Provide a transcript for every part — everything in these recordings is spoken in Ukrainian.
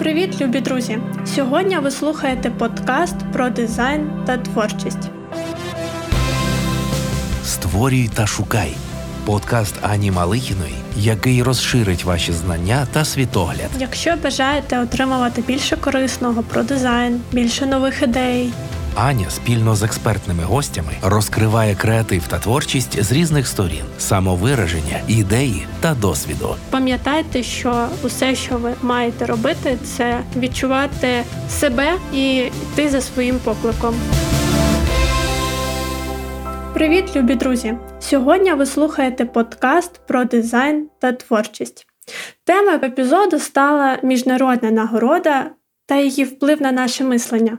Привіт, любі друзі! Сьогодні ви слухаєте подкаст про дизайн та творчість. Створюй та шукай подкаст Ані Малихіної, який розширить ваші знання та світогляд. Якщо бажаєте отримувати більше корисного про дизайн, більше нових ідей. Аня спільно з експертними гостями розкриває креатив та творчість з різних сторін, самовираження, ідеї та досвіду. Пам'ятайте, що усе, що ви маєте робити, це відчувати себе і йти за своїм покликом. Привіт, любі друзі! Сьогодні ви слухаєте подкаст про дизайн та творчість. Тема епізоду стала міжнародна нагорода та її вплив на наше мислення.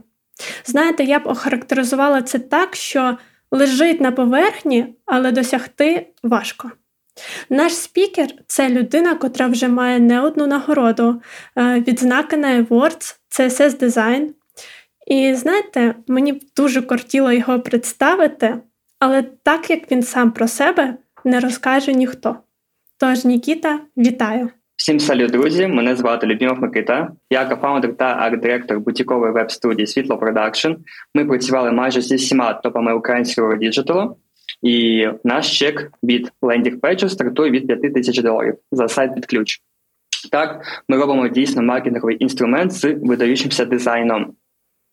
Знаєте, я б охарактеризувала це так, що лежить на поверхні, але досягти важко. Наш спікер це людина, котра вже має не одну нагороду, е, відзнаки на Awards, CSS Design. І знаєте, мені б дуже кортіло його представити, але так як він сам про себе не розкаже ніхто. Тож, Нікіта, вітаю! Всім салют, друзі! Мене звати Людмила Микита. Я кофаундер та арт-директор бутікової веб-студії Світло Продакшн. Ми працювали майже зі всіма топами українського діджиталу, і наш чек від landing page у стартує від 5 тисяч доларів за сайт під ключ. Так, ми робимо дійсно маркетинговий інструмент з видаючимся дизайном.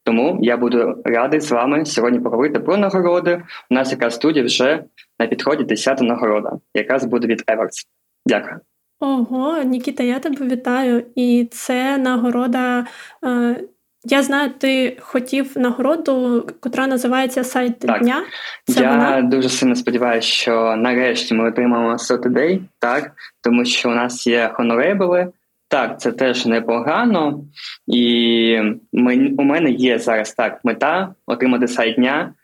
Тому я буду радий з вами сьогодні поговорити про нагороди. У нас яка студія вже на підході 10 нагорода, якраз буде від Awwwards. Дякую. Ого, Нікіта, я тебе вітаю. І це нагорода. Е, я знаю, ти хотів нагороду, котра називається сайт так. дня. Це я вона? дуже сильно сподіваюся, що нарешті ми отримаємо Saturday, так тому що у нас є хонорейбли. Так, це теж непогано, і ми, у мене є зараз так мета отримати сайт дня.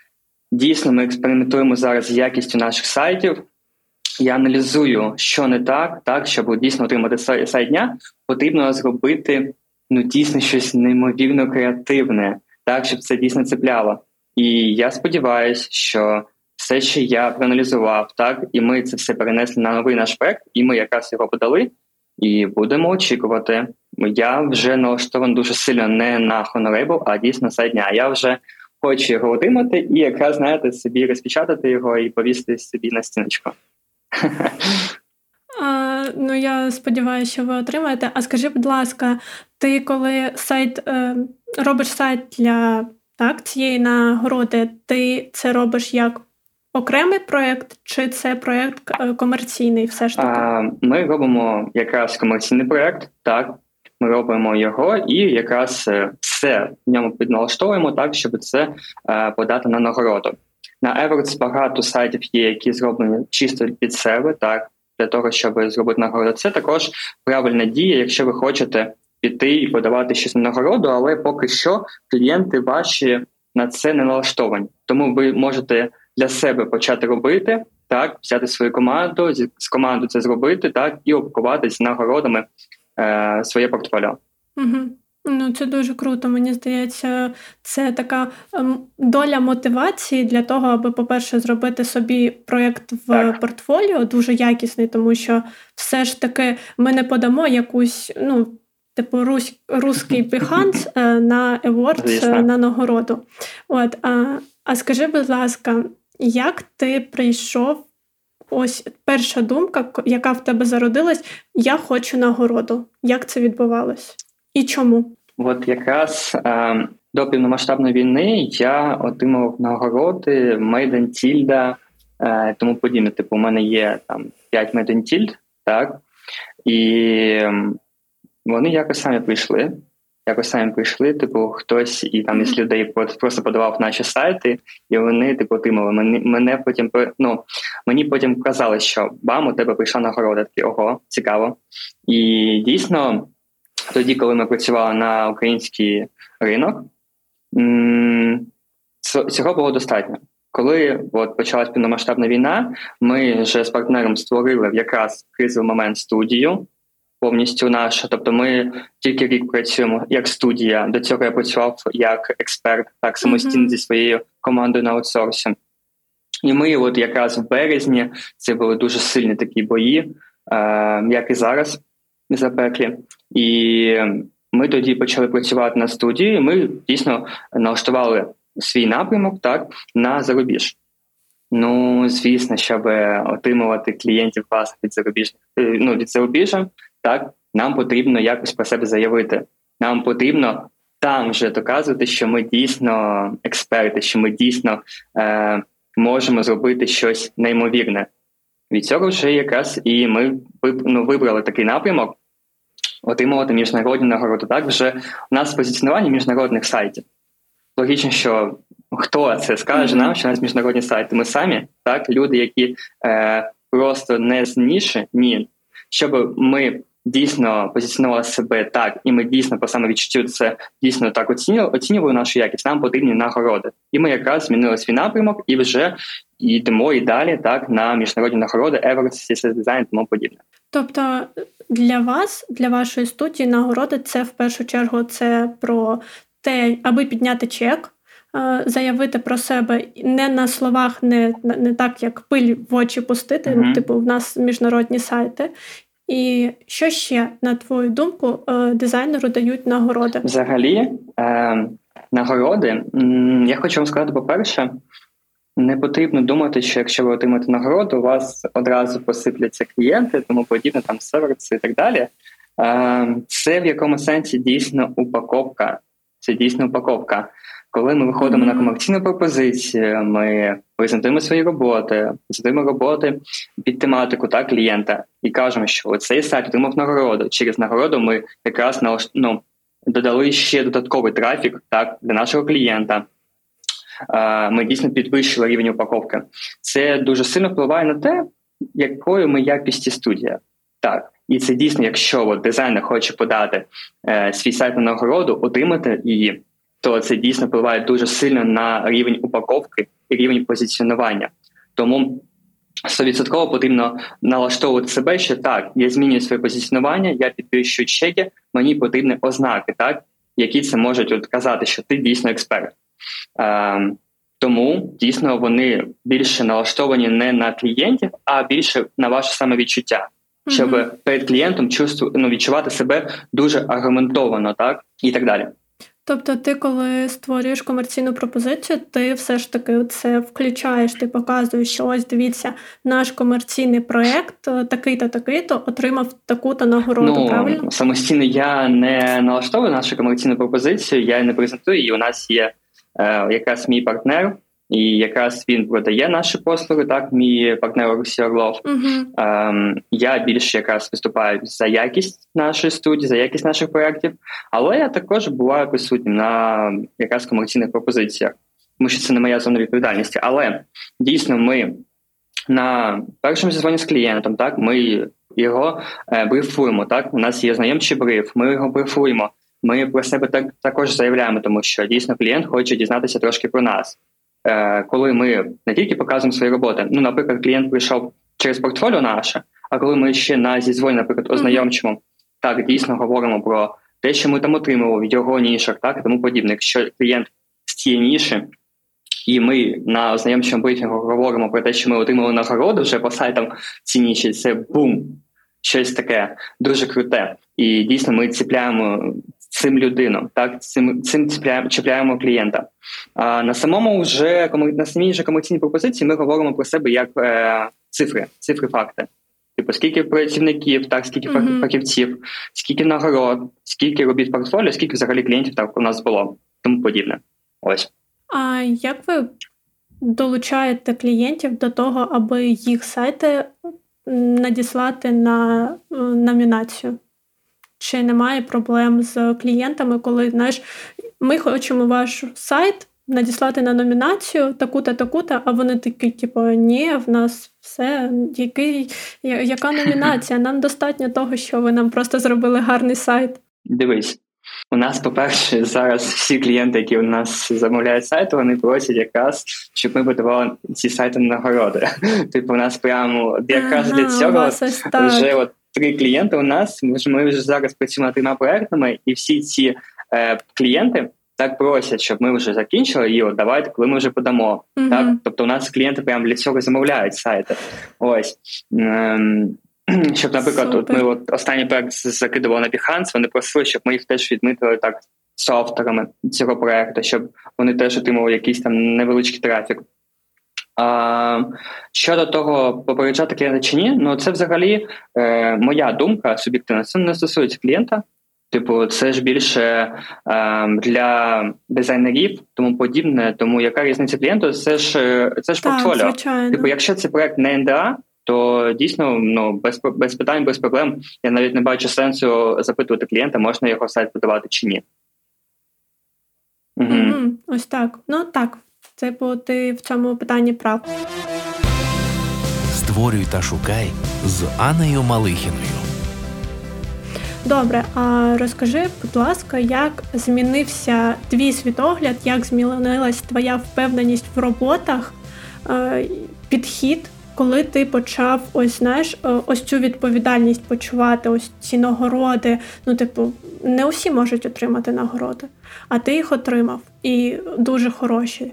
Дійсно, ми експериментуємо зараз з якістю наших сайтів. Я аналізую, що не так, так щоб дійсно отримати сайт дня, потрібно зробити ну дійсно щось неймовірно креативне, так щоб це дійсно цепляло. І я сподіваюся, що все, що я проаналізував, так і ми це все перенесли на новий наш проект, і ми якраз його подали, і будемо очікувати. Я вже налаштований дуже сильно не на Honorable, а дійсно сайт дня. Я вже хочу його отримати і якраз знаєте собі розпечатати його і повісити собі на стіночку. Ну, я сподіваюся, що ви отримаєте. А скажи, будь ласка, ти коли сайт е, робиш сайт для так, цієї нагороди, ти це робиш як окремий проєкт, чи це проєкт е, комерційний? Все ж таки? А, Ми робимо якраз комерційний проєкт, так. Ми робимо його і якраз е, все в ньому підналаштовуємо так, щоб це подати на нагороду. На Everest багато сайтів є, які зроблені чисто під себе, так для того, щоб зробити нагороду. Це також правильна дія, якщо ви хочете піти і подавати щось на нагороду, але поки що клієнти ваші на це не налаштовані. Тому ви можете для себе почати робити так, взяти свою команду, з команду це зробити, так і опакуватись нагородами е, своє портфоліо. Угу. Ну, це дуже круто. Мені здається, це така ем, доля мотивації для того, аби, по-перше, зробити собі проєкт в так. портфоліо дуже якісний, тому що все ж таки ми не подамо якусь, ну, типу, русь, руський піханс е, на Awards, е, на нагороду. От, а, а скажи, будь ласка, як ти прийшов? Ось перша думка, яка в тебе зародилась, я хочу нагороду. Як це відбувалось? І чому? От якраз е, до повномасштабної війни я отримав нагороди Мейден Тільда, е, тому подібне. Типу, у мене є там 5 Мейден Тільд, так? І вони якось самі прийшли. Якось самі прийшли, типу, хтось і там із людей просто подавав наші сайти, і вони типу отримали. Мені мене потім ну, мені потім казали, що бам, у тебе прийшла нагорода. Такі ого, цікаво. І дійсно тоді, коли ми працювали на український ринок, цього було достатньо. Коли от почалась повномасштабна війна, ми вже з партнером створили якраз кризовий момент студію повністю нашу. Тобто, ми тільки рік працюємо як студія. До цього я працював як експерт, так самостійно mm-hmm. зі своєю командою на аутсорсі. І ми, от якраз в березні, це були дуже сильні такі бої, е, як і зараз запеклі. І ми тоді почали працювати на студії. Ми дійсно налаштували свій напрямок так на зарубіж. Ну, звісно, щоб отримувати клієнтів класних від зарубіжних е, ну, від зарубіжжя, так нам потрібно якось про себе заявити. Нам потрібно там вже доказувати, що ми дійсно експерти, що ми дійсно е, можемо зробити щось неймовірне. Від цього вже якраз і ми ну, вибрали такий напрямок отримувати міжнародні нагороди. Так вже у нас позиціонування міжнародних сайтів. Логічно, що хто це скаже нам, що у нас міжнародні сайти? Ми самі, так, люди, які е, просто не з ніші, ні, щоб ми дійсно позиціонували себе так, і ми дійсно по самовідчуттю це дійсно так оцінювали, оцінювали нашу якість. Нам потрібні нагороди, і ми якраз змінили свій напрямок і вже йдемо і далі так на міжнародні нагороди, Everest, CSS Design і тому подібне. Тобто для вас, для вашої студії, нагороди це в першу чергу це про те, аби підняти чек. Е, заявити про себе не на словах, не не так, як пиль в очі пустити. Mm-hmm. Типу, в нас міжнародні сайти, і що ще, на твою думку, е, дизайнеру дають нагороди? Взагалі, е, нагороди, я хочу вам сказати, по-перше, не потрібно думати, що якщо ви отримаєте нагороду, у вас одразу посипляться клієнти, тому подібне, там сервіси і так далі. Е, це в якому сенсі дійсно упаковка. Це дійсно упаковка. Коли ми виходимо mm-hmm. на комерційну пропозицію, ми презентуємо свої роботи, презентуємо роботи під тематику та клієнта і кажемо, що цей сайт отримав нагороду. Через нагороду ми якраз ну, додали ще додатковий трафік так для нашого клієнта. Ми дійсно підвищили рівень упаковки. Це дуже сильно впливає на те, якою ми якісті студія. Так, і це дійсно, якщо от, дизайнер хоче подати е, свій сайт на нагороду, отримати її то це дійсно впливає дуже сильно на рівень упаковки і рівень позиціонування. Тому 100% потрібно налаштовувати себе, що так, я змінюю своє позиціонування, я підвищую чеки, мені потрібні ознаки, так, які це можуть от казати, що ти дійсно експерт. Е, тому дійсно вони більше налаштовані не на клієнтів, а більше на ваше самовідчуття, щоб mm-hmm. перед клієнтом чувству, ну, відчувати себе дуже аргументовано, так і так далі. Тобто, ти, коли створюєш комерційну пропозицію, ти все ж таки це включаєш, ти показуєш, що ось дивіться, наш комерційний проект е, такий-то, такий-то отримав таку-то нагороду. Ну, правильно? Самостійно я не налаштовую нашу комерційну пропозицію, я не презентую, і у нас є е, якраз мій партнер, і якраз він продає наші послуги. Так, мій партнер Олексій Орлов. Uh-huh. Ем, Я більше якраз виступаю за якість нашої студії, за якість наших проєктів, але я також буваю присутнім на якраз комерційних пропозиціях, тому що це не моя зона відповідальності. Але дійсно, ми на першому сезоні з клієнтом, так ми його е, брифуємо. Так, у нас є знайомчий бриф, ми його брифуємо. Ми про себе так також заявляємо, тому що дійсно клієнт хоче дізнатися трошки про нас. Е, коли ми не тільки показуємо свої роботи. Ну, наприклад, клієнт прийшов через портфоліо наше, а коли ми ще на зізвоні, наприклад, ознайомчимо, так дійсно говоримо про те, що ми там отримали в його нішах, так і тому подібне. Якщо клієнт з цієї ніші, і ми на ознайомчому брифінгу говоримо про те, що ми отримали нагороду вже по сайтам ці ніші, це бум, щось таке дуже круте. І дійсно ми ціпляємо цим людину, так цим цим чіпляємо, чіпляємо клієнта. А на самому вже на самій вже комерційній пропозиції ми говоримо про себе як е, цифри, цифри, факти. Типу, скільки працівників, так скільки mm-hmm. фахівців, скільки нагород, скільки робіт портфоліо, скільки взагалі клієнтів так у нас було, тому подібне. Ось. А як ви долучаєте клієнтів до того, аби їх сайти надіслати на е, номінацію? Чи немає проблем з клієнтами, коли знаєш, ми хочемо ваш сайт надіслати на номінацію таку-та, таку-та, а вони такі, типу, ні, в нас все, який, яка номінація? Нам достатньо того, що ви нам просто зробили гарний сайт. Дивись. У нас, по-перше, зараз всі клієнти, які у нас замовляють сайти, вони просять якраз, щоб ми подавали ці сайти на нагороди. Типу, у нас прямо якраз ага, для цього вже от три клієнти у нас. Ми вже зараз працюємо над трьома проектами, і всі ці е, клієнти так просять, щоб ми вже закінчили і от давайте, коли ми вже подамо. Mm-hmm. Так, тобто у нас клієнти прямо для цього замовляють сайти. Ось ем, Щоб, наприклад, от ми от останній проект закидували на Behance, вони просили, щоб ми їх теж відмітили так соавторами цього проекту, щоб вони теж отримали якийсь там невеличкий трафік. А, Щодо того, попереджати клієнта чи ні, ну це взагалі е, моя думка суб'єктивна. Це не стосується клієнта. Типу, це ж більше е, для дизайнерів, тому подібне. Тому яка різниця клієнту? Це ж це ж так, портфоліо. Звичайно. Типу, якщо це проект не НДА, то дійсно ну без без питань, без проблем. Я навіть не бачу сенсу запитувати клієнта, можна його сайт подавати чи ні. Угу. Угу. Ось так. Ну так. Типу, ти в цьому питанні прав. Створюй та шукай з Анею Малихіною. Добре, а розкажи, будь ласка, як змінився твій світогляд, як змінилась твоя впевненість в роботах, е, підхід, коли ти почав ось знаєш, е, ось цю відповідальність почувати, ось ці нагороди. Ну, типу, не усі можуть отримати нагороди, а ти їх отримав і дуже хороші.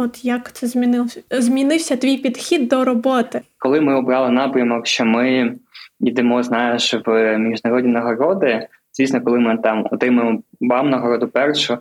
От як це змінився змінився твій підхід до роботи? Коли ми обрали напрямок, що ми йдемо, знаєш, в міжнародні нагороди. Звісно, коли ми там отримуємо вам нагороду першу,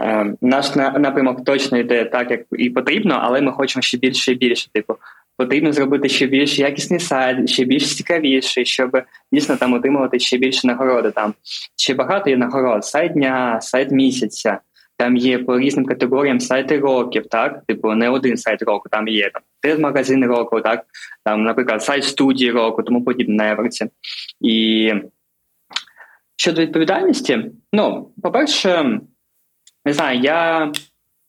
е, наш напрямок точно йде так, як і потрібно, але ми хочемо ще більше і більше. Типу, потрібно зробити ще більш якісний сайт, ще більш цікавіший, щоб дійсно там отримувати ще більше нагороди. Там ще багато є нагород: сайт дня, сайт місяця. Там є по різним категоріям сайти років, так типу не один сайт року, там є там три магазини року, так там, наприклад, сайт студії року, тому подібне на Еверці. І щодо відповідальності, ну, по-перше, не знаю, я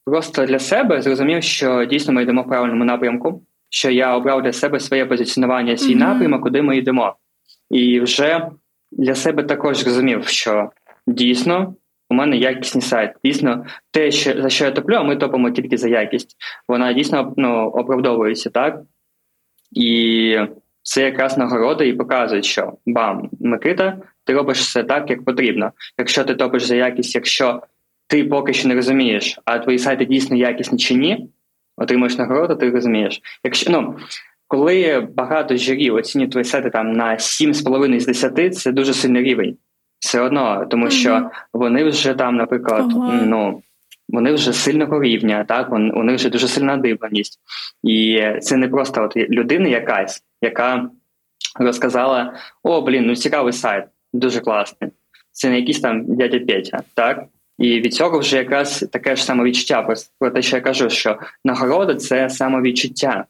просто для себе зрозумів, що дійсно ми йдемо в правильному напрямку, що я обрав для себе своє позиціонування, свій mm-hmm. напрямок, куди ми йдемо. І вже для себе також зрозумів, що дійсно у мене якісний сайт. Дійсно, те, що за що я топлю, а ми топимо тільки за якість. Вона дійсно ну, оправдовується, так? І це якраз нагорода і показує, що бам, Микита, ти робиш все так, як потрібно. Якщо ти топиш за якість, якщо ти поки що не розумієш, а твої сайти дійсно якісні чи ні, отримуєш нагороду, ти розумієш. Якщо ну коли багато журі оцінюють твої сайти там на 7,5 з 10, це дуже сильний рівень все одно, тому що вони вже там, наприклад, ну вони вже сильного рівня, так вони, у них вже дуже сильна дивленість, і це не просто от людина якась, яка розказала: О, блін, ну цікавий сайт, дуже класний. Це не якийсь там дядя Петя, так. І від цього вже якраз таке ж самовідчуття. Про те, що я кажу, що нагорода це самовідчуття,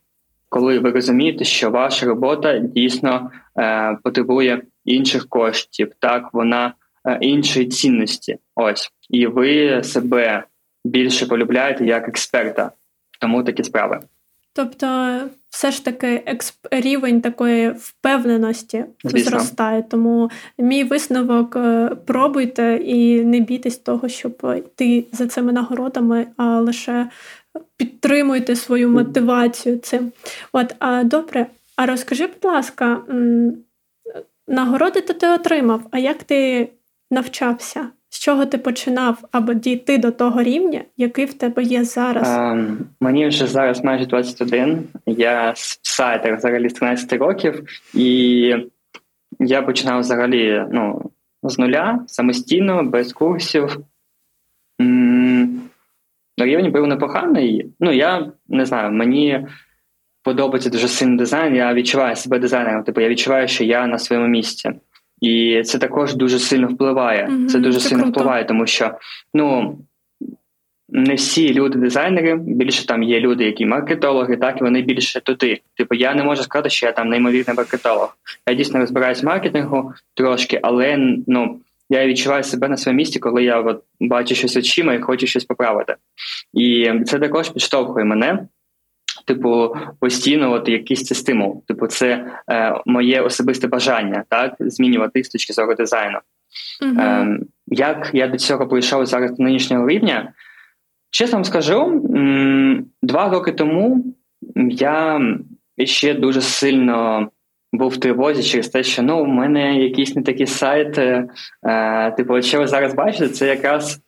коли ви розумієте, що ваша робота дійсно е, потребує інших коштів, так вона е, іншої цінності. Ось і ви себе більше полюбляєте як експерта, тому такі справи. Тобто, все ж таки, експ... рівень такої впевненості Звісно. зростає. Тому мій висновок е, пробуйте і не бійтесь того, щоб йти за цими нагородами, а лише підтримуйте свою мотивацію цим. От, а добре, а розкажи, будь ласка, Нагороди то ти отримав, а як ти навчався? З чого ти починав аби дійти до того рівня, який в тебе є зараз? А, ем, мені вже зараз майже 21. Я сайтер взагалі з 13 років, і я починав взагалі ну, з нуля самостійно, без курсів. Рівень був непоганий. Ну, я не знаю, мені подобається дуже сильний дизайн. Я відчуваю себе дизайнером. Типу я відчуваю, що я на своєму місці. І це також дуже сильно впливає. Mm-hmm, це дуже це сильно круто. впливає, тому що ну не всі люди дизайнери, більше там є люди, які маркетологи, так і вони більше туди. Типу, я не можу сказати, що я там неймовірний маркетолог. Я дійсно розбираюсь в маркетингу трошки, але ну я відчуваю себе на своєму місці, коли я от бачу щось очима і хочу щось поправити. І це також підштовхує мене типу, постійно от якийсь це стимул. Типу, це е, моє особисте бажання, так змінювати з точки зору дизайну. uh Е, Як я до цього прийшов зараз до нинішнього рівня? Чесно вам скажу, два роки тому я ще дуже сильно був в тривозі через те, що ну, у мене якийсь не такий сайт. Е, Типу, що ви зараз бачите, це якраз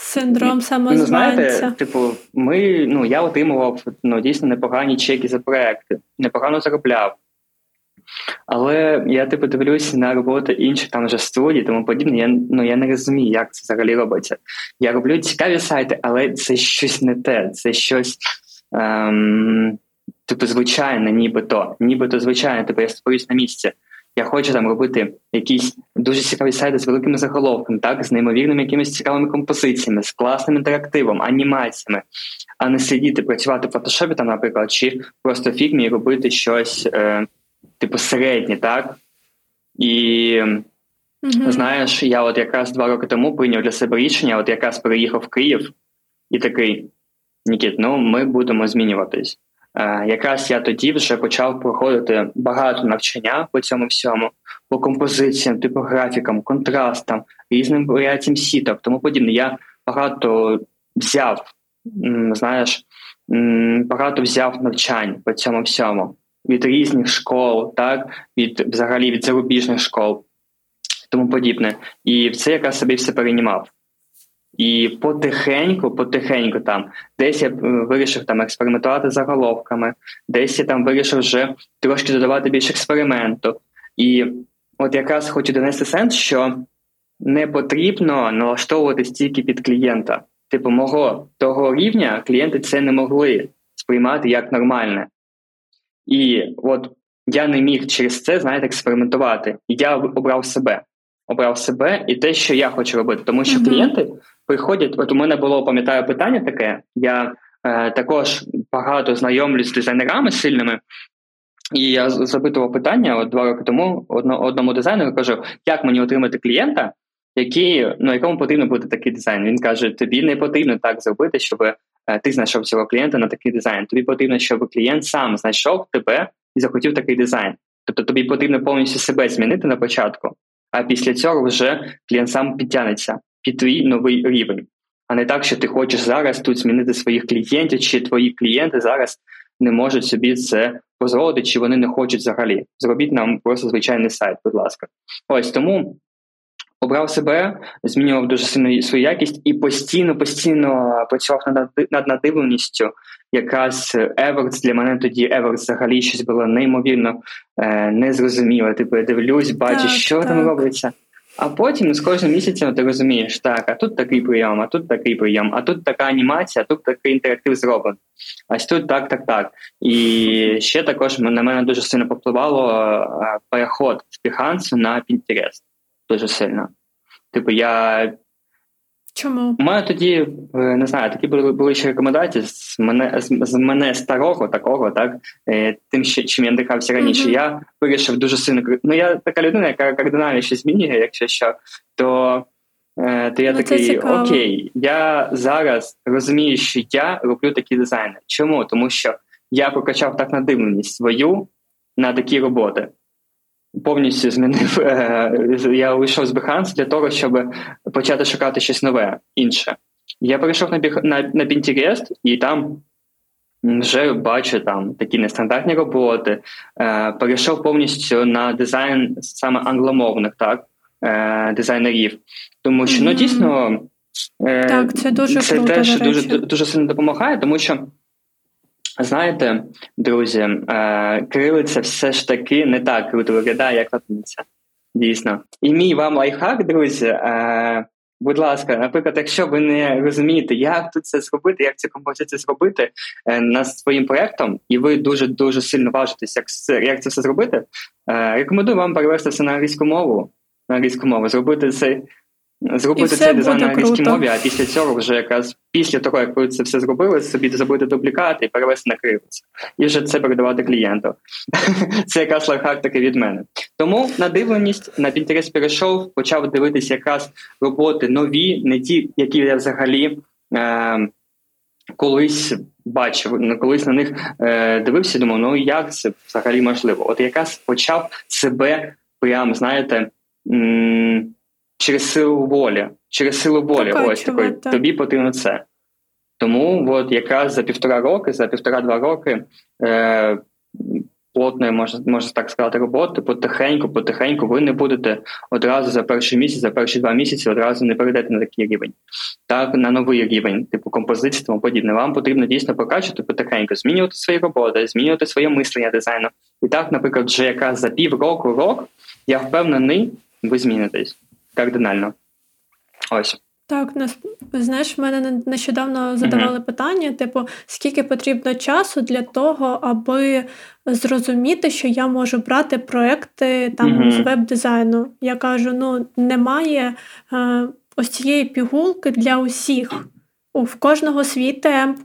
Синдром самозванця. Ну, знаєте, типу, ми, ну, я отримував ну, дійсно непогані чеки за проекти, непогано заробляв. Але я типу дивлюся на роботу інших там вже студій, тому подібне. Я ну я не розумію, як це взагалі робиться. Я роблю цікаві сайти, але це щось не те, це щось. Ем, Типу, звичайне, нібито, нібито звичайне, типу я створюсь на місці. Я хочу там робити якісь дуже цікаві сайти з великими заголовками, так, з неймовірними якимись цікавими композиціями, з класним інтерактивом, анімаціями, а не сидіти, працювати в фотошопі, там, наприклад, чи просто в фігмі і робити щось, е, типу, середнє, так? І mm-hmm. знаєш, я от якраз два роки тому прийняв для себе рішення, от якраз переїхав в Київ і такий: Нікіт, ну ми будемо змінюватись. Е, якраз я тоді вже почав проходити багато навчання по цьому всьому, по композиціям, типографікам, контрастам, різним варіаціям сіток, тому подібне. Я багато взяв, знаєш, багато взяв навчань по цьому всьому від різних школ, так, від взагалі від зарубіжних школ, тому подібне. І це якраз собі все переймав. І потихеньку, потихеньку там, десь я е, вирішив там експериментувати заголовками, десь я там вирішив вже трошки додавати більше експерименту. І от якраз хочу донести сенс, що не потрібно налаштовувати стільки під клієнта. Типу, мого того рівня клієнти це не могли сприймати як нормальне. І от я не міг через це, знаєте, експериментувати. Я обрав себе. Обрав себе і те, що я хочу робити. Тому що mm-hmm. клієнти приходять. От у мене було, пам'ятаю, питання таке. Я е, також багато знайомлюсь з дизайнерами сильними, і я запитував питання от два роки тому одному дизайнеру кажу, як мені отримати клієнта, який, ну, якому потрібно бути такий дизайн. Він каже: тобі не потрібно так зробити, щоб е, ти знайшов цього клієнта на такий дизайн. Тобі потрібно, щоб клієнт сам знайшов тебе і захотів такий дизайн. Тобто тобі потрібно повністю себе змінити на початку, а після цього вже клієнт сам підтягнеться під твій новий рівень, а не так, що ти хочеш зараз тут змінити своїх клієнтів, чи твої клієнти зараз не можуть собі це дозволити, чи вони не хочуть взагалі. Зробіть нам просто звичайний сайт, будь ласка. Ось тому. Обрав себе, змінював дуже сильно свою якість і постійно, постійно працював над над надивленістю. Якраз Еверс для мене тоді Еверс взагалі щось було неймовірно е, незрозуміле. Типу, я дивлюсь, бачу, так, що так. там робиться. А потім з кожним місяцем ти розумієш, так, а тут такий прийом, а тут такий прийом, а тут така анімація, а тут такий інтерактив зроблений. Ось тут так, так, так. І ще також на мене дуже сильно попливало переход з Behance на Pinterest. Дуже сильно. Типу, я Чому? У мене тоді е, не знаю, такі були були ще рекомендації з мене з, з мене старого такого, так е, тим, що чим я дихався раніше. Mm-hmm. Я вирішив дуже сильно Ну я така людина, яка кардинально щось змінює, якщо що, то е, то я ну, такий окей, я зараз розумію, що я роблю такі дизайни. Чому? Тому що я прокачав так надивленість свою на такі роботи повністю змінив. Е, я вийшов з Behance для того, щоб почати шукати щось нове, інше. Я перейшов на на, на Pinterest і там вже бачу там такі нестандартні роботи. Е, Перейшов повністю на дизайн саме англомовних так, е, дизайнерів. Тому що ну дійсно. Е, так, це дуже це круто, теж дуже дуже сильно допомагає, тому що Знаєте, друзі, е, кирилиця все ж таки не так круто виглядає, як латиниця. Дійсно. І мій вам лайфхак, друзі. Е, будь ласка, наприклад, якщо ви не розумієте, як тут це зробити, як цю композицію зробити е, над своїм проєктом, і ви дуже дуже сильно важитесь, як як це все зробити, рекомендую вам перевести все на англійську мову. На англійську мову, зробити цей Зробити цей дизайн на англійській мові, а після цього вже якраз після того, як ви це все зробили, собі зробити дублікат і перевести на кривицю. І вже це передавати клієнту. Це якраз лайфхак такий від мене. Тому надивленість на Pinterest перейшов, почав дивитися якраз роботи нові, не ті, які я взагалі е, колись бачив, колись на них е, дивився, думав, ну як це взагалі можливо? От якраз почав себе прям, знаєте. М- через силу волі. Через силу волі, Така ось такої. Тобі потрібно це. Тому от якраз за півтора роки, за півтора-два роки е, плотної, можна можна так сказати, роботи. Потихеньку, потихеньку, ви не будете одразу за перший місяць, за перші два місяці одразу не перейдете на такий рівень, так на новий рівень, типу композиції, тому подібне. Вам потрібно дійсно покачувати потихеньку, змінювати свої роботи, змінювати своє мислення дизайну. І так, наприклад, вже якраз за півроку рок, я впевнений, ви змінитесь кардинально. Ось. Так, знаєш, в мене нещодавно задавали mm-hmm. питання: типу, скільки потрібно часу для того, аби зрозуміти, що я можу брати проекти там mm-hmm. з веб-дизайну. Я кажу: ну немає е, ось цієї пігулки для усіх в кожного свій темп.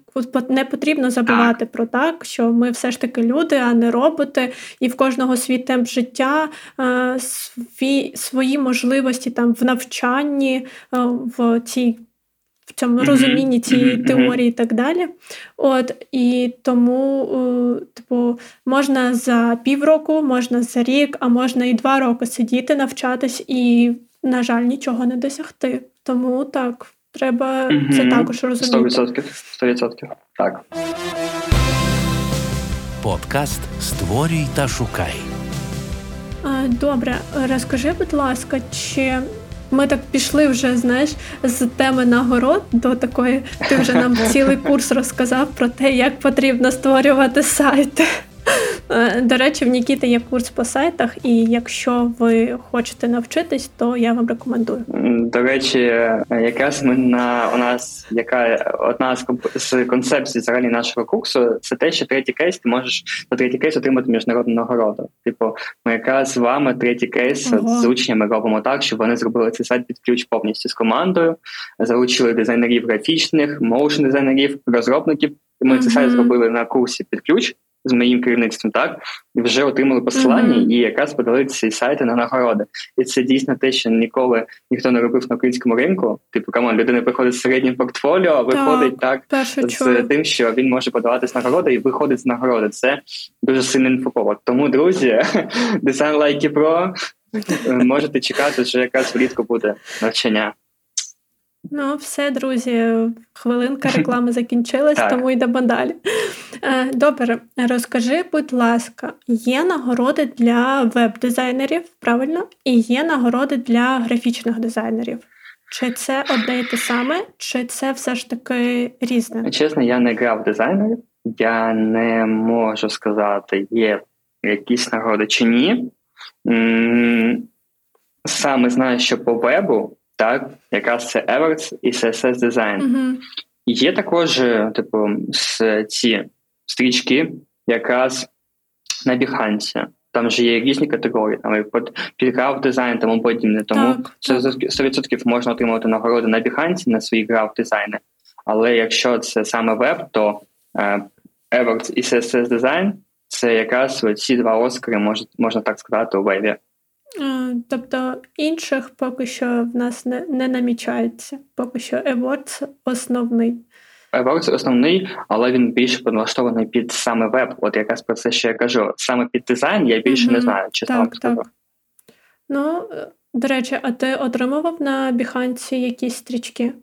Не потрібно забувати так. про так, що ми все ж таки люди, а не роботи, і в кожного свій темп життя, е, свій, свої можливості там в навчанні, е, в цій. В цьому mm-hmm. розумінні цієї mm-hmm. теорії і так далі. От і тому, е, типу, можна за півроку, можна за рік, а можна і два роки сидіти, навчатись, і, на жаль, нічого не досягти. Тому так. Треба угу. це також розуміти. 100%. 100%. Так. Подкаст Створюй та шукай. Добре, розкажи, будь ласка, чи ми так пішли вже, знаєш, з теми нагород до такої. Ти вже нам цілий курс розказав про те, як потрібно створювати сайти. Е, до речі, в Нікіти є курс по сайтах, і якщо ви хочете навчитись, то я вам рекомендую. До речі, якраз ми на у нас яка одна з з концепцій взагалі нашого курсу, це те, що третій кейс ти можеш на третій кейс отримати міжнародну нагороду. Типу, ми якраз з вами третій кейс ого. з учнями робимо так, щоб вони зробили цей сайт під ключ повністю з командою, залучили дизайнерів графічних, моушн дизайнерів, розробників. Ми mm-hmm. цей сайт зробили на курсі під ключ з моїм керівництвом, так і вже отримали посилання, mm-hmm. і якраз подали ці сайти на нагороди. І це дійсно те, що ніколи ніхто не робив на українському ринку. Типу, come on, людина приходить з середнім портфоліо, а виходить так, так з чую. тим, що він може подаватись нагороди і виходить з нагороди. Це дуже сильний інфоповод. Тому, друзі, Design Like Pro можете чекати, що якраз влітку буде навчання. Ну, все, друзі, хвилинка реклами закінчилась, тому йдемо далі. Е, добре, розкажи, будь ласка, є нагороди для веб-дизайнерів, правильно? І є нагороди для графічних дизайнерів. Чи це одне і те саме, чи це все ж таки різне? Чесно, я не грав дизайнерів, я не можу сказати, є якісь нагороди чи ні. Саме знаю, що по вебу так, якраз це Everts і CSS Design. Mm-hmm. Є також, е, типу, ці стрічки, якраз на Behance. Там же є різні категорії, там під граф дизайн тому подібне. Тому так, 100% можна отримувати нагороди на Behance на свої граф дизайни. Але якщо це саме веб, то е, Everts і CSS Design – це якраз ці два оскари, можна, можна так сказати, у вебі. Тобто інших поки що в нас не не намічається. Поки що Awards основний. Awards основний, але він більше підлаштований під саме веб. От якраз про це ще я кажу. Саме під дизайн я більше mm-hmm. не знаю, чи так, так. Ну, до речі, а ти отримував на Біханці якісь стрічки?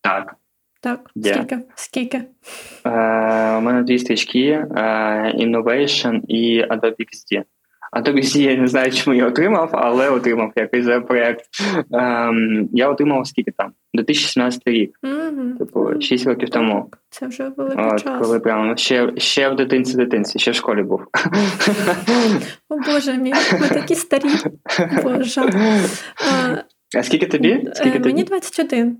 Так. Так, yeah. скільки? Скільки? Е, У мене дві стрічки: е, Innovation і Adobe XD. А тобі я не знаю, чому я отримав, але отримав якийсь проєкт. Ем, Я отримав скільки там? 2017 рік. Mm-hmm. Типу, 6 років тому. Це вже великий От, час. Коли прямо ще ще в дитинці дитинці, ще в школі був. О Боже мій, ми такі старі. Боже. А, а скільки тобі? Скільки Мені 21.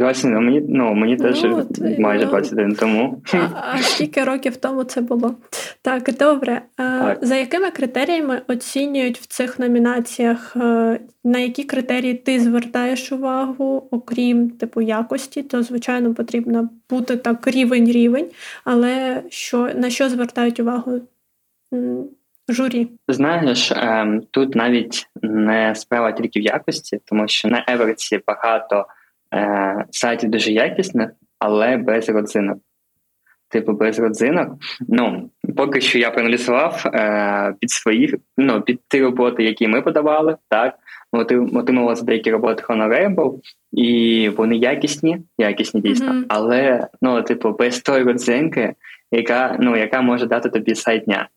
21, ну, мені ну, мені ну, теж от, майже 21 тому. А, а скільки років тому це було? Так, добре. Так. За якими критеріями оцінюють в цих номінаціях? Е, на які критерії ти звертаєш увагу, окрім типу якості, то звичайно потрібно бути так рівень-рівень, але що на що звертають увагу? Журі. Знаєш, ем, тут навіть не справа тільки в якості, тому що на Еверці багато е, сайтів дуже якісних, але без родзинок. Типу, без родзинок. Ну, поки що я проаналізував е, під свої, ну, під ті роботи, які ми подавали, так, ми за деякі роботи Honorable, і вони якісні, якісні дійсно, mm-hmm. але ну, типу, без тої родзинки, яка ну, яка може дати тобі сайт дня.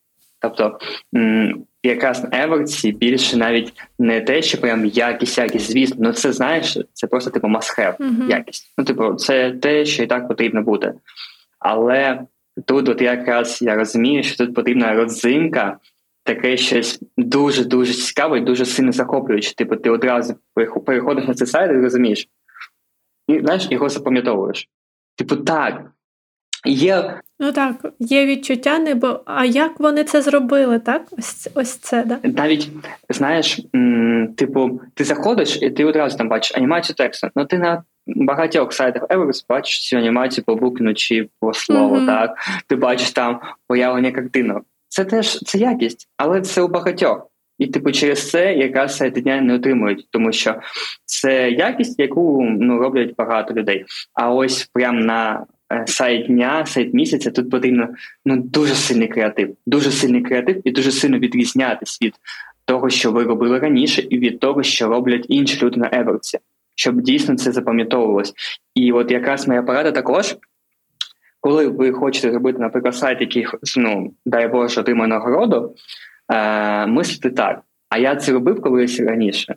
Тобто якраз на Еверці більше навіть не те, що прям якість, якість, звісно, ну це знаєш, це просто типу must have uh-huh. якість. Ну, типу, це те, що і так потрібно бути. Але тут, от якраз я розумію, що тут потрібна родзинка, таке щось дуже дуже цікаве і дуже сильно захоплююче. Типу, ти одразу переходиш на цей сайт і розумієш, і знаєш, його запам'ятовуєш. Типу, так. Є Ну так, є відчуття, небо. А як вони це зробили, так? Ось ось це, да? Навіть знаєш, м, типу, ти заходиш і ти одразу там бачиш анімацію тексту. Ну ти на багатьох сайтах Everest бачиш цю анімацію по букву чи по слову, mm-hmm. так? Ти бачиш там появлення картинок. Це теж це якість, але це у багатьох. І, типу, через це якраз сайти дня не отримують, тому що це якість, яку ну роблять багато людей. А ось прямо на сайт дня, сайт місяця, тут потрібно ну дуже сильний креатив, дуже сильний креатив і дуже сильно відрізнятись від того, що ви робили раніше, і від того, що роблять інші люди на Еверці, щоб дійсно це запам'ятовувалось. І от якраз моя порада також. Коли ви хочете зробити, наприклад, сайт, який ну, дай Боже, отримає нагороду, е, мислите так. А я це робив колись раніше.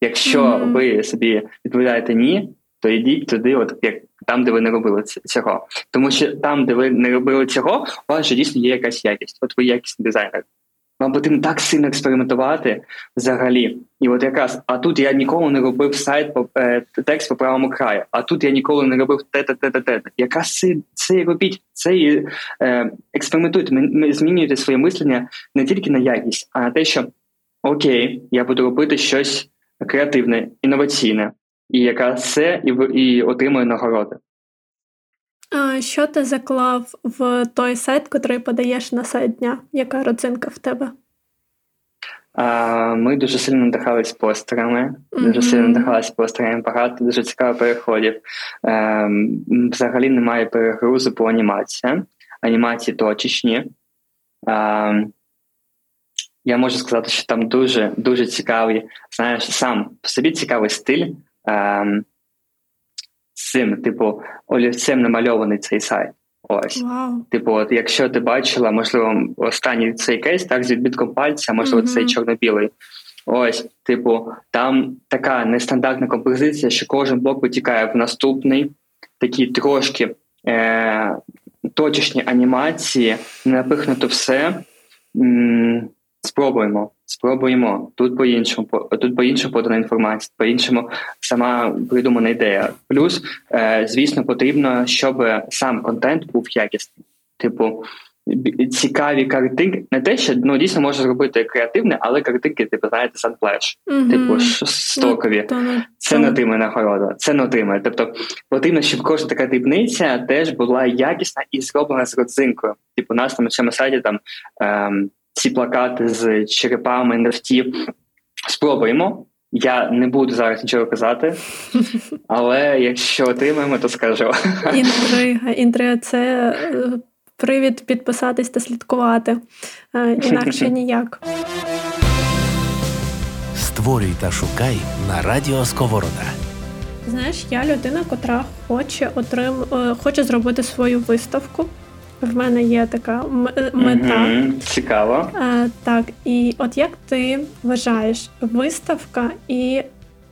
Якщо mm-hmm. ви собі відповідаєте ні, то йдіть туди, от як там, де ви не робили цього. Тому що там, де ви не робили цього, у вас же дійсно є якась якість. От ви якісний дизайнер. Вам потрібно так сильно експериментувати взагалі. І от якраз, а тут я ніколи не робив сайт по е, текст по правому краю, а тут я ніколи не робив те те те те те Якраз це, це і робіть, це і е, експериментуйте, змінюєте своє мислення не тільки на якість, а на те, що окей, я буду робити щось креативне, інноваційне і яка це і і отримує нагороди. А Що ти заклав в той сайт, котрий подаєш на сайт дня? Яка родзинка в тебе? А, Ми дуже сильно надихались постерами. Mm-hmm. Дуже сильно надихалися постерами. Багато дуже цікавих переходів. Ем, Взагалі немає перегрузу по анімації. Анімації точечні. Ем, я можу сказати, що там дуже дуже цікавий, знаєш, сам по собі цікавий стиль ем, цим, типу, олівцем намальований цей сайт. Ось, wow. типу, от якщо ти бачила, можливо, останній цей кейс, так, з відбитком пальця, можливо, mm-hmm. цей чорно-білий. Ось, типу, там така нестандартна композиція, що кожен блок витікає в наступний, такі трошки е- точечні анімації, напихнуто все. М- Спробуємо, спробуємо тут по іншому, тут по іншому подана інформація, по іншому сама придумана ідея. Плюс, е, звісно, потрібно, щоб сам контент був якісний. Типу, цікаві картинки, не те, що ну дійсно може зробити креативне, але картинки, типу, знаєте, санплеш, mm-hmm. типу стокові. Mm-hmm. Це не отримає нагорода, це не отримає. Тобто потрібно, щоб кожна така дрібниця теж була якісна і зроблена з родзинкою. Типу, у нас на цьому сайті там. Ем, ці плакати з черепами NFT. Спробуємо. Я не буду зараз нічого казати, але якщо отримаємо, то скажу. Інтрига, інтрига це е, привід підписатись та слідкувати. Е, інакше ніяк. Створюй та шукай на радіо Сковорода. Знаєш, я людина, котра хоче отрим... Е, хоче зробити свою виставку. В мене є така мета. mm Цікаво. А, Так, і от як ти вважаєш, виставка і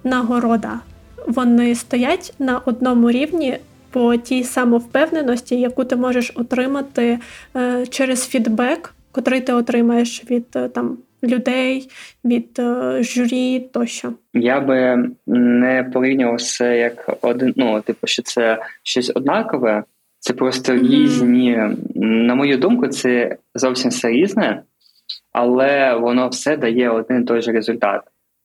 нагорода вони стоять на одному рівні по тій самовпевненості, яку ти можеш отримати е, через фідбек, котрий ти отримаєш від е, там людей, від е, журі тощо. Я би не порівнював це як один. Ну типу, що це щось однакове. Це просто mm-hmm. різні. На мою думку, це зовсім все різне, але воно все дає один і той же результат.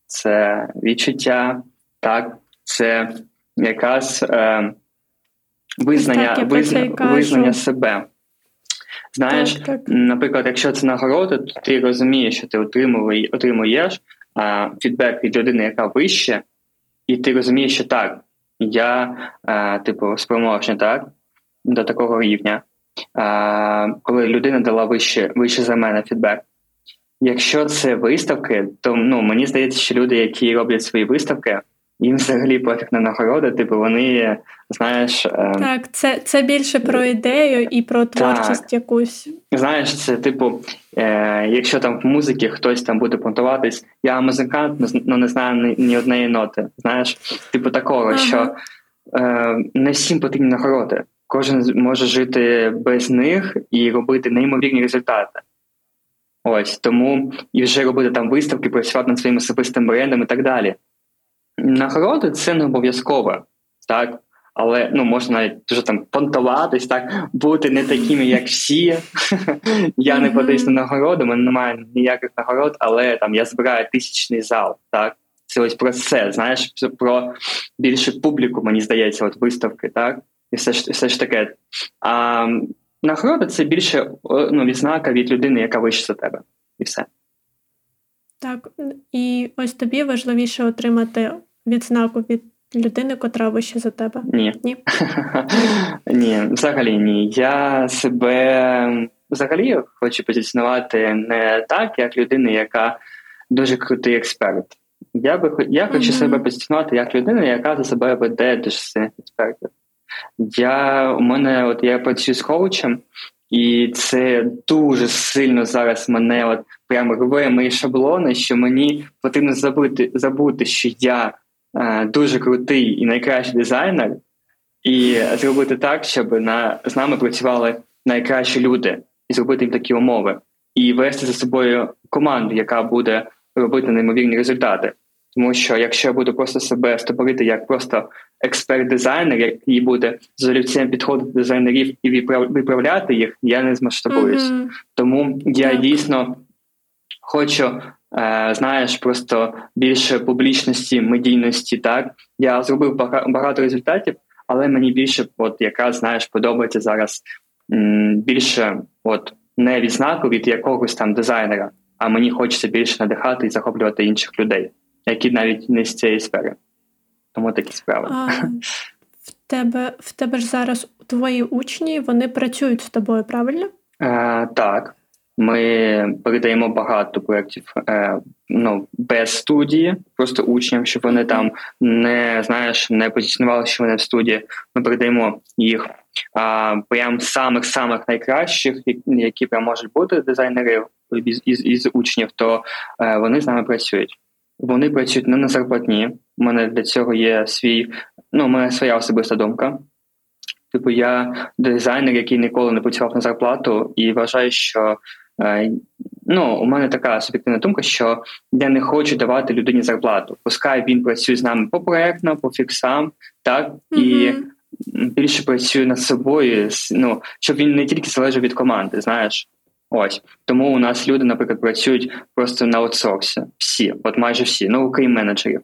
Це відчуття, так, це якраз е, визнання так, визна, визнання себе. Знаєш, так, так. наприклад, якщо це нагорода, то ти розумієш, що ти отримуєш а, фідбек від людини, яка вище, і ти розумієш, що так, я, а, типу, спроможний, так до такого рівня, коли людина дала вище вище за мене фідбек. Якщо це виставки, то ну мені здається, що люди, які роблять свої виставки, їм взагалі пофіг на нагороди, типу вони, знаєш. Е... Так, це це більше про ідею і про творчість так. якусь. Знаєш, це типу, е, якщо там в музиці хтось там буде понтуватись, я музикант, але ну, не знаю ні, ні однієї ноти. Знаєш, типу такого, ага. що е, не всім потрібні нагороди. Кожен може жити без них і робити неймовірні результати. Ось тому і вже робити там виставки, працювати над своїм особистим брендом і так далі. Нагороди це не обов'язково, так? Але ну можна навіть дуже там понтуватись, так бути не такими, як всі. Я не подаюсь на нагороду, мене немає ніяких нагород, але там я збираю тисячний зал. Так, це ось про це. Знаєш, про більше публіку, мені здається, от виставки, так і все ж все ж таке. А нагорода це більше ну, відзнака від людини, яка вище за тебе, і все. Так, і ось тобі важливіше отримати відзнаку від людини, котра вище за тебе. Ні. Ні, Ні, взагалі ні. Я себе взагалі хочу позиціонувати не так, як людина, яка дуже крутий експерт. Я би я хочу mm-hmm. себе позиціонувати як людина, яка за себе веде дуже сильних експертів. Я у мене от я працюю з коучем, і це дуже сильно зараз мене от прямо рве мої шаблони, що мені потрібно забути, забути, що я е, дуже крутий і найкращий дизайнер, і зробити так, щоб на з нами працювали найкращі люди, і зробити їм такі умови, і вести за собою команду, яка буде робити неймовірні результати. Тому що якщо я буду просто себе стопорити як просто експерт-дизайнер, який буде з олівцем підходити до дизайнерів і виправляти їх, я не змасштабуюсь. Mm-hmm. Тому я дійсно хочу, е, знаєш, просто більше публічності, медійності. Так я зробив багато результатів, але мені більше, от яка знаєш, подобається зараз більше, от не відзнаку від якогось там дизайнера, а мені хочеться більше надихати і захоплювати інших людей які навіть не з цієї сфери. Тому такі справи. А, В тебе в тебе ж зараз твої учні вони працюють з тобою, правильно? Е, Так. Ми передаємо багато проєктів е, ну, без студії, просто учням, щоб вони там не знаєш, не позиціонували, що вони в студії. Ми передаємо їх а, прям самих самих найкращих, які прям можуть бути дизайнери із із, із учнів, то е, вони з нами працюють. Вони працюють не на зарплатні. У мене для цього є свій, ну, у мене своя особиста думка. Типу, я дизайнер, який ніколи не працював на зарплату, і вважаю, що е, ну, у мене така суб'єктивна думка, що я не хочу давати людині зарплату. Пускай він працює з нами по проектно, по фіксам, так mm-hmm. і більше працює над собою, ну, щоб він не тільки залежав від команди, знаєш. Ось тому у нас люди, наприклад, працюють просто на аутсорсі. Всі, от майже всі, ну окрім менеджерів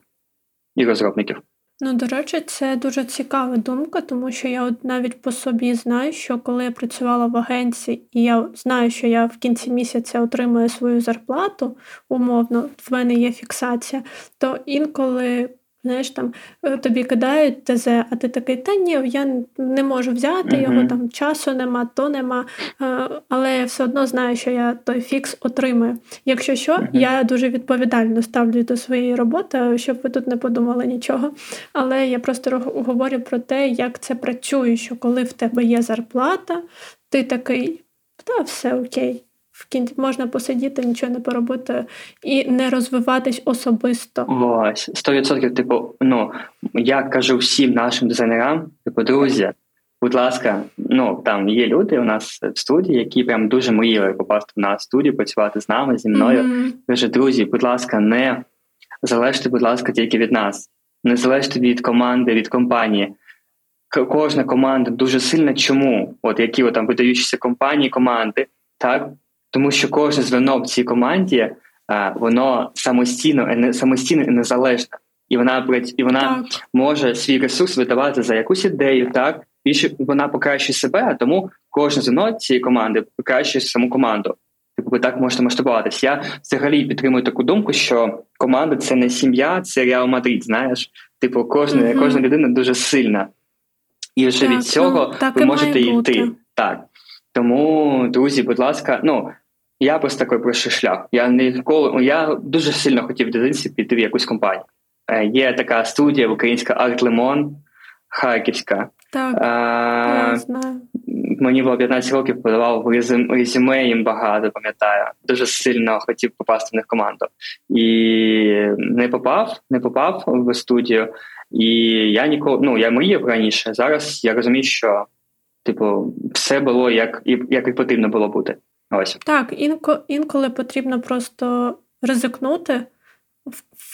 і розробників. Ну, до речі, це дуже цікава думка, тому що я от навіть по собі знаю, що коли я працювала в агенції, і я знаю, що я в кінці місяця отримую свою зарплату, умовно, в мене є фіксація, то інколи Знаєш, там е, тобі кидають ТЗ, а ти такий, та ні, я не можу взяти uh-huh. його, там часу нема, то нема. Е, але я все одно знаю, що я той фікс отримаю. Якщо що, uh-huh. я дуже відповідально ставлю до своєї роботи, щоб ви тут не подумали нічого. Але я просто говорю про те, як це працює, що коли в тебе є зарплата, ти такий, та все окей в кінці можна посидіти, нічого не поробити і не розвиватись особисто. Ось сто відсотків. Типу, ну я кажу всім нашим дизайнерам, типу, друзі. Будь ласка, ну там є люди у нас в студії, які прям дуже мріяли попасти на студію, працювати з нами, зі мною. Mm-hmm. Каже, друзі, будь ласка, не залежте, будь ласка, тільки від нас, не залежте від команди, від компанії. Кожна команда дуже сильна. Чому? От які от, там видаючіся компанії, команди, так тому що кожне звено в цій команді воно самостійно самостійно і незалежне, і вона і вона так. може свій ресурс видавати за якусь ідею, так більше вона покращує себе, а тому кожне звено цієї команди покращує саму команду. Типу, ви так можете масштабуватись. Я взагалі підтримую таку думку, що команда це не сім'я, це Реал Мадрид. Знаєш, типу, кожна mm-hmm. кожна людина дуже сильна, і вже так, від цього ну, ви можете йти. Так. Тому, друзі, будь ласка, ну я просто такий пройшов шлях. Я ніколи я дуже сильно хотів в дитинстві піти в якусь компанію. е, є така студія українська Арт Лимон Харківська. Так, я знаю. Мені було 15 років, подавав резюме їм багато, пам'ятаю. Дуже сильно хотів попасти в них команду. І не попав, не попав в студію. І я ніколи ну я мріяв раніше. Зараз я розумію, що типу все було як як і потрібно було бути. Ось так, інко, інколи потрібно просто ризикнути,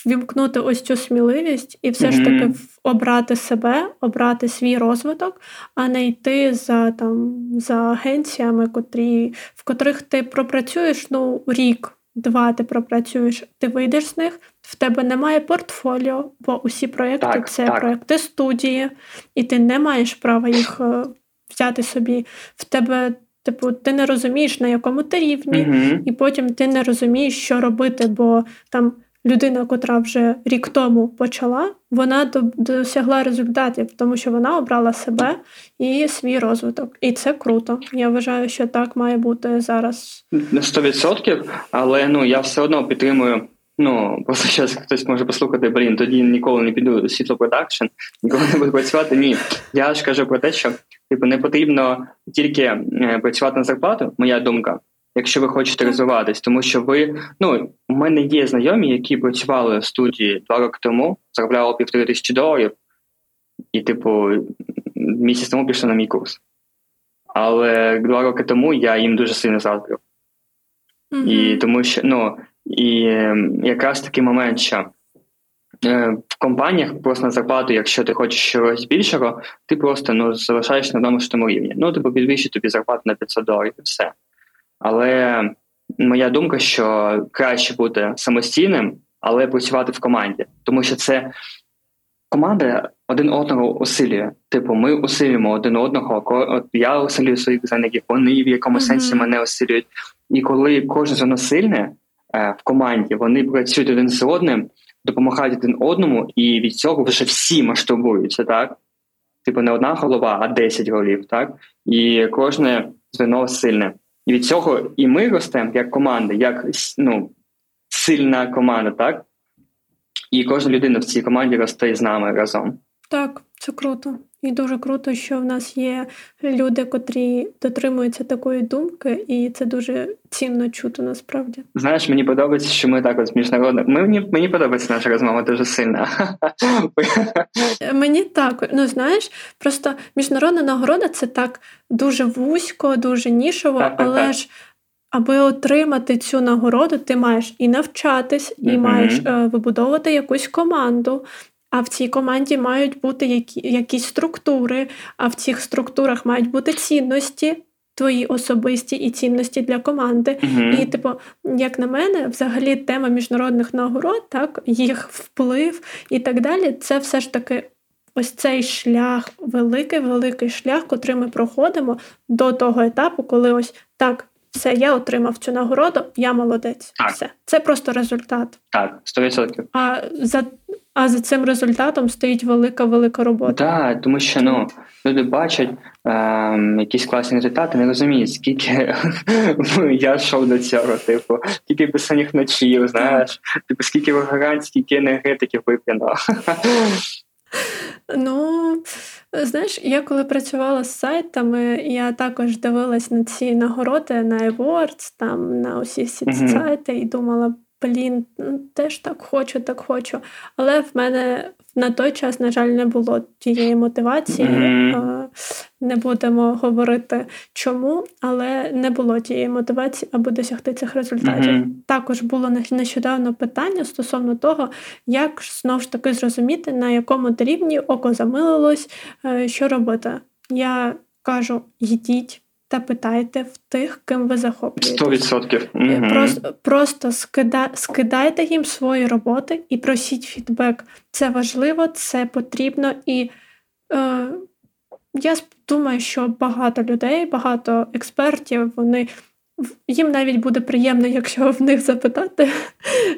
вімкнути ось цю сміливість і все mm-hmm. ж таки обрати себе, обрати свій розвиток, а не йти за там за агенціями, котрі, в котрих ти пропрацюєш ну рік. Два ти пропрацюєш, ти вийдеш з них, в тебе немає портфоліо, бо усі проєкти так, це так. проєкти студії, і ти не маєш права їх е, взяти собі. В тебе, типу, ти не розумієш, на якому ти рівні, mm і потім ти не розумієш, що робити, бо там людина, котра вже рік тому почала, вона досягла результатів, тому що вона обрала себе і свій розвиток. І це круто. Я вважаю, що так має бути зараз. На 100%, але ну я все одно підтримую. Ну, просто зараз хтось може послухати, блін, тоді ніколи не піду світлопродакшн, ніколи не буду працювати. Ні. Я ж кажу про те, що типу не потрібно тільки е, працювати на зарплату, моя думка якщо ви хочете розвиватись, тому що ви ну у мене є знайомі, які працювали в студії два роки тому, заробляли півтори тисячі доларів, і, типу, місяць тому пішли на мій курс. Але два роки тому я їм дуже сильно заздрив. Mm-hmm. І тому що ну і ем, якраз такий момент, що в компаніях просто на зарплату, якщо ти хочеш щось більшого, ти просто ну залишаєш на одному ж тому рівні. Ну, типу, підвищить тобі зарплату на 500 доларів і все. Але моя думка, що краще бути самостійним, але працювати в команді, тому що це команда один одного усилює. Типу, ми усилюємо один одного. От я усилюю своїх дизайнерів, вони в якомусь mm-hmm. сенсі мене усилюють. І коли кожен зоно сильне е, в команді, вони працюють один з одним, допомагають один одному, і від цього вже всі масштабуються, так? Типу, не одна голова, а 10 голів, так? І кожне звено сильне. І від цього і ми ростемо як команда, як ну, сильна команда, так? І кожна людина в цій команді росте з нами разом. Так, це круто. І дуже круто, що в нас є люди, котрі дотримуються такої думки, і це дуже цінно чути насправді. Знаєш, мені подобається, що ми так от міжнародно. Мені мені подобається наша розмова дуже сильно. Мені так. Ну знаєш, просто міжнародна нагорода це так дуже вузько, дуже нішово, так, але так. ж. Аби отримати цю нагороду, ти маєш і навчатись, і mm-hmm. маєш е, вибудовувати якусь команду, а в цій команді мають бути які, якісь структури, а в цих структурах мають бути цінності. Твої особисті і цінності для команди. Uh-huh. І, типу, як на мене, взагалі тема міжнародних нагород, так, їх вплив і так далі, це все ж таки ось цей шлях, великий, великий шлях, котрий ми проходимо до того етапу, коли ось так, все, я отримав цю нагороду, я молодець. Так. Все. Це просто результат. Так, 100%. А за а за цим результатом стоїть велика велика робота. Так, тому що ну люди бачать ем, якісь класні результати, не розуміють, скільки я йшов до цього, типу, скільки писаних ночів, знаєш, типу, скільки вигорань, скільки енергетиків вип'яно. Ну, знаєш, я коли працювала з сайтами, я також дивилась на ці нагороди на Awards, там на усі ці mm-hmm. сайти і думала, блін, ну, теж так хочу, так хочу. Але в мене на той час, на жаль, не було тієї мотивації. Mm-hmm. Не будемо говорити чому, але не було тієї мотивації, аби досягти цих результатів. Mm-hmm. Також було нещодавно питання стосовно того, як знову ж таки зрозуміти, на якому рівні око замилилось, е, що робити. Я кажу: йдіть та питайте в тих, ким ви захоплюєте. 100%. Угу. Просто просто скида, скидайте їм свої роботи і просіть фідбек. Це важливо, це потрібно. І е, я думаю, що багато людей, багато експертів, вони їм навіть буде приємно, якщо в них запитати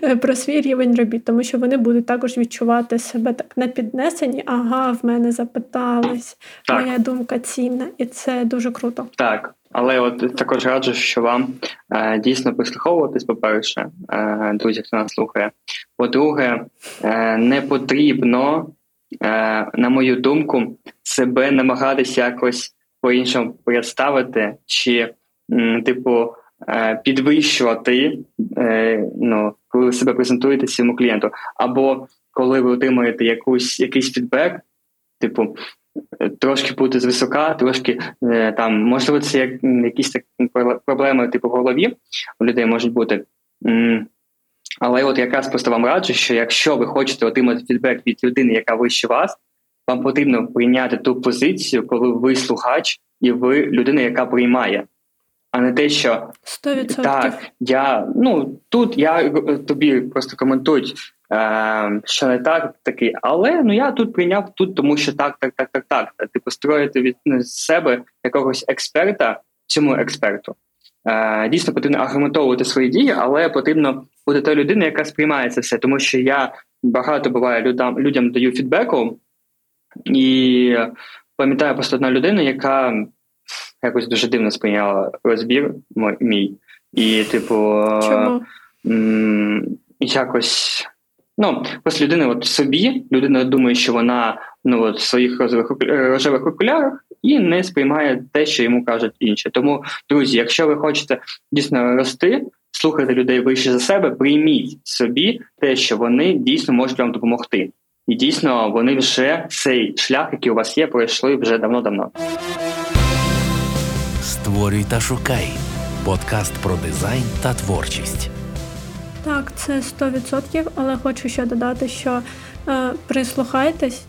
е, про свій рівень робіт, тому що вони будуть також відчувати себе так не піднесені. Ага, в мене запитались, так. моя думка цінна, і це дуже круто. Так. Але от також раджу, що вам е, дійсно прислуховуватись, по-перше, е, друзі, хто нас слухає. По-друге, е, не потрібно, е, на мою думку, себе намагатися якось по-іншому представити, чи, типу, е, підвищувати, ну, коли себе презентуєте своєму клієнту, або коли ви отримуєте якусь якийсь фідбек, типу. Трошки бути звисока, трошки там, можливо, це як якісь так проблеми типу в голові у людей можуть бути. Але от якраз просто вам раджу, що якщо ви хочете отримати фідбек від людини, яка вище вас, вам потрібно прийняти ту позицію, коли ви слухач і ви людина, яка приймає, а не те, що 100%. так, я ну тут я тобі просто коментують, е, що не так, такий, але ну я тут прийняв тут, тому що так, так, так, так, так. Типу строїти від ну, себе якогось експерта цьому експерту. Е, Дійсно, потрібно аргументовувати свої дії, але потрібно бути та людина, яка сприймає це все, тому що я багато буває людям людям даю фідбеку, і пам'ятаю просто одна людина, яка якось дуже дивно сприйняла розбір мій. І, типу, Чому? якось. Ну, просто людина от собі, людина думає, що вона ну, от, в своїх рожевих, рожевих окулярах і не сприймає те, що йому кажуть інші. Тому, друзі, якщо ви хочете дійсно рости, слухайте людей вище за себе, прийміть собі те, що вони дійсно можуть вам допомогти. І дійсно вони вже цей шлях, який у вас є, пройшли вже давно-давно. Створюй та шукай подкаст про дизайн та творчість. Так, це 100%, але хочу ще додати, що е, прислухайтесь,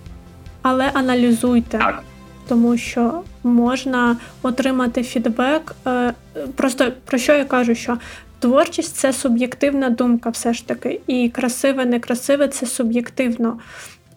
але аналізуйте. Так. Тому що можна отримати фідбек. Е, просто про що я кажу, що Творчість це суб'єктивна думка, все ж таки, і красиве, некрасиве це суб'єктивно.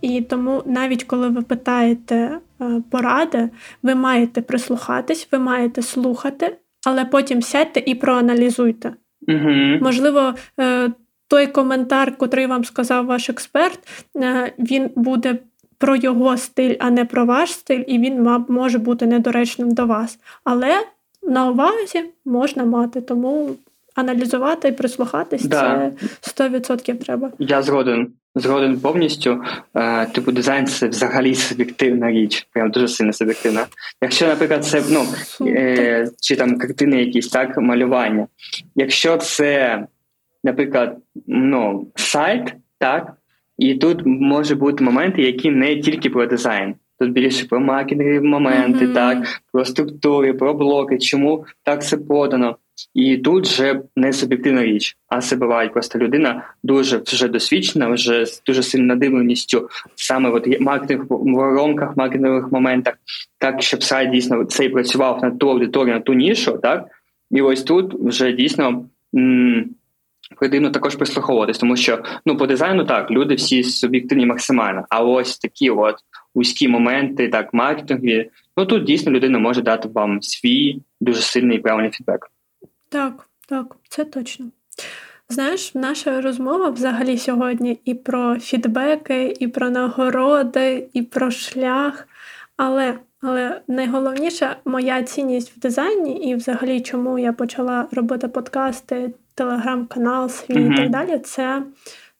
І тому, навіть коли ви питаєте е, поради, ви маєте прислухатись, ви маєте слухати, але потім сядьте і проаналізуйте. Угу. Можливо, е, той коментар, котрий вам сказав ваш експерт, е, він буде про його стиль, а не про ваш стиль, і він може бути недоречним до вас. Але на увазі можна мати, тому аналізувати і прислухатись, да. це 100% треба. Я згоден. Згоден повністю. Е, типу, дизайн це взагалі суб'єктивна річ, прям дуже сильно суб'єктивна. Якщо, наприклад, це ну, е, чи там картини якісь, так, малювання. Якщо це, наприклад, ну, сайт, так, і тут може бути моменти, які не тільки про дизайн. Тут більше про маркетингові моменти, mm-hmm. так, про структури, про блоки, чому так все подано. І тут вже не суб'єктивна річ, а це буває просто людина дуже вже досвідчена, вже з дуже сильною надивленістю саме от маркетинг в рамках маркетингових моментах, так щоб сайт дійсно цей працював на ту аудиторію, на ту нішу, так і ось тут вже дійсно. М- Потрібно також прислуховуватись, тому що ну по дизайну так люди всі суб'єктивні максимально. А ось такі от вузькі моменти, так маркетингові, ну тут дійсно людина може дати вам свій дуже сильний і правильний фідбек. Так, так, це точно. Знаєш, наша розмова взагалі сьогодні і про фідбеки, і про нагороди, і про шлях. Але але найголовніше моя цінність в дизайні, і взагалі, чому я почала робити подкасти, телеграм-канал свій mm-hmm. і так далі, це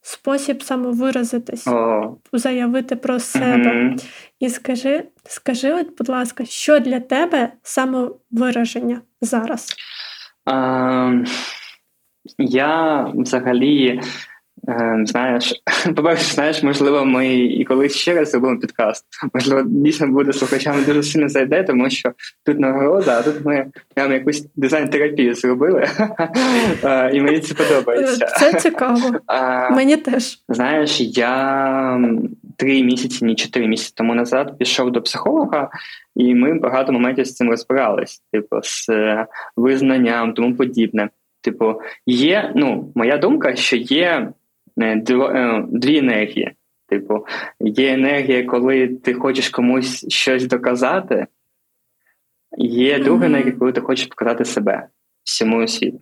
спосіб самовиразитись, oh. заявити про себе. Mm-hmm. І скажи, скажи, от, будь ласка, що для тебе самовираження зараз? Я взагалі. Ем, знаєш, по-перше, знаєш, можливо, ми і колись ще раз зробимо підкаст. Можливо, дійсно буде слухачам дуже сильно зайде, тому що тут нагорода, а тут ми прямо якусь дизайн-терапію зробили, і мені це подобається. Це цікаво. Мені теж. Знаєш, я три місяці, ні чотири місяці тому назад пішов до психолога, і ми багато моментів з цим розбирались, типу, з е, визнанням, тому подібне. Типу, є, ну, моя думка, що є е, е, дві енергії. Типу, є енергія, коли ти хочеш комусь щось доказати, є mm-hmm. друга енергія, коли ти хочеш показати себе всьому світу.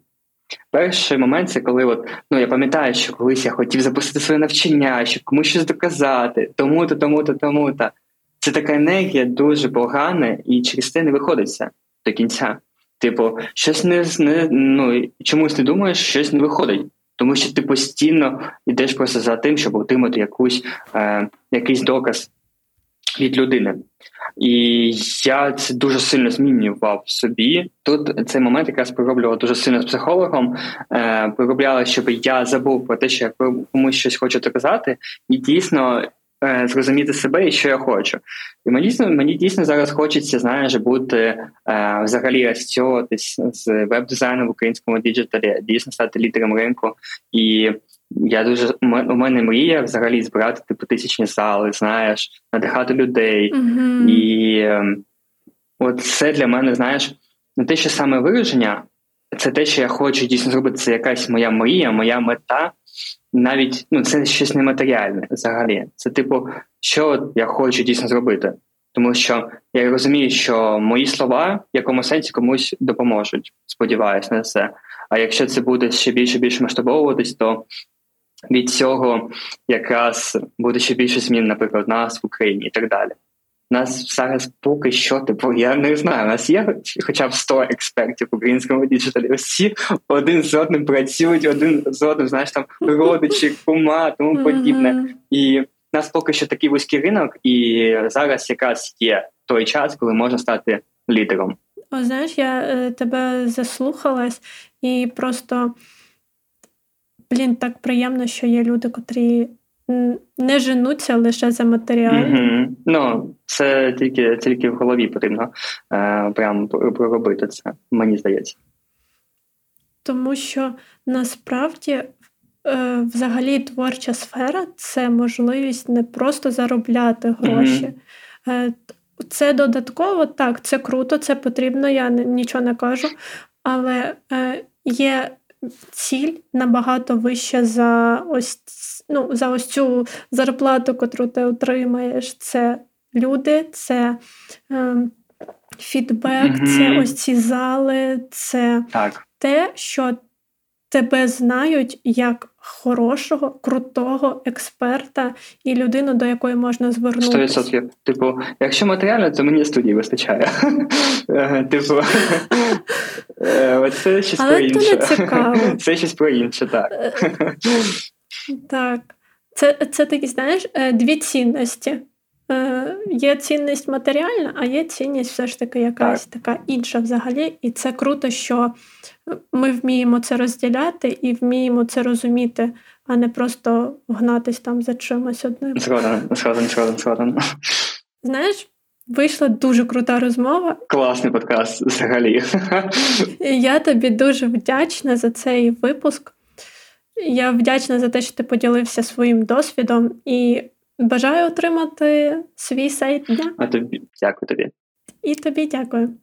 Перший момент це коли от, ну я пам'ятаю, що колись я хотів запустити своє навчання, щоб комусь щось доказати, тому-то, тому-то, тому-то. Це така енергія дуже погана, і через це не виходиться до кінця. Типу, щось не не ну, чомусь не думаєш, щось не виходить. Тому що ти постійно йдеш просто за тим, щоб отримати якусь е, якийсь доказ від людини. І я це дуже сильно змінював в собі. Тут цей момент якраз пророблював дуже сильно з психологом. Е, Проробляла, щоб я забув про те, що я комусь щось хочу доказати, і дійсно зрозуміти себе і що я хочу. І мені дійсно мені дійсно зараз хочеться, знаєш, бути е, взагалі асоціюватись з веб-дизайном в українському діджиталі, дійсно стати лідером ринку і. Я дуже у мене мрія взагалі збирати типу тисячні зали, знаєш, надихати людей. Mm-hmm. І е, от це для мене, знаєш, не те, що саме вираження, це те, що я хочу дійсно зробити. Це якась моя мрія, моя мета. Навіть ну, це щось нематеріальне взагалі. Це, типу, що я хочу дійсно зробити. Тому що я розумію, що мої слова в якому сенсі комусь допоможуть. Сподіваюся на це. А якщо це буде ще більше більше масштабовуватись, то від цього якраз буде ще більше змін, наприклад, нас в Україні і так далі. У нас зараз поки що, типу, я не знаю, у нас є хоча б 100 експертів в українському діджиталі. Всі один з одним працюють, один з одним, знаєш, там родичі, кума, тому подібне. І в нас поки що такий вузький ринок, і зараз якраз є той час, коли можна стати лідером. О, знаєш, я е, тебе заслухалась і просто блін, так приємно, що є люди, котрі не женуться лише за матеріал. Mm-hmm. Ну, це тільки тільки в голові потрібно е, прямо проробити це, мені здається. Тому що насправді е, взагалі творча сфера це можливість не просто заробляти гроші. Mm-hmm. Це додатково, так, це круто, це потрібно, я нічого не кажу. Але е, є ціль набагато вища за ось ну, за ось цю зарплату, яку ти отримаєш. Це люди, це е, фідбек, mm-hmm. це ось ці зали, це так. те, що тебе знають як хорошого, крутого експерта і людину, до якої можна звернутися. 100%. Типу, якщо матеріально, то мені студії вистачає. Е, типу, е, це щось про інше. цікаво. Це щось про інше, так. Е, так. Це це такі, знаєш, дві цінності. Є цінність матеріальна, а є цінність все ж таки якась так. така інша взагалі. І це круто, що ми вміємо це розділяти і вміємо це розуміти, а не просто гнатись там за чимось одним. Згоден, згоден, згоден, згоден. Знаєш, вийшла дуже крута розмова. Класний подкаст взагалі. Я тобі дуже вдячна за цей випуск. Я вдячна за те, що ти поділився своїм досвідом і бажаю отримати свій сайт дня. А тобі дякую тобі. І тобі дякую.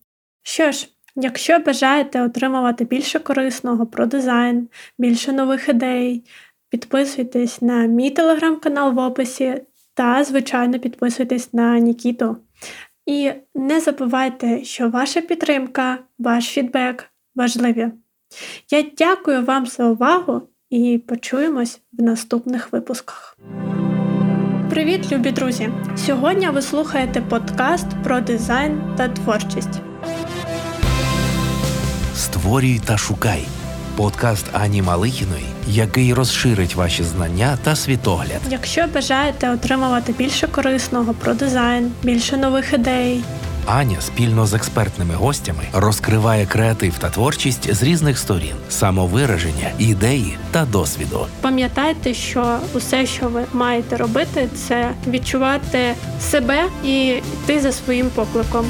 Що ж, якщо бажаєте отримувати більше корисного про дизайн, більше нових ідей, підписуйтесь на мій телеграм-канал в описі та, звичайно, підписуйтесь на Нікіту. І не забувайте, що ваша підтримка, ваш фідбек важливі. Я дякую вам за увагу і почуємось в наступних випусках. Привіт, любі друзі! Сьогодні ви слухаєте подкаст про дизайн та творчість. Створюй та шукай подкаст Ані Малихіної, який розширить ваші знання та світогляд. Якщо бажаєте отримувати більше корисного про дизайн, більше нових ідей. Аня спільно з експертними гостями розкриває креатив та творчість з різних сторін, самовираження, ідеї та досвіду. Пам'ятайте, що усе, що ви маєте робити, це відчувати себе і йти за своїм покликом.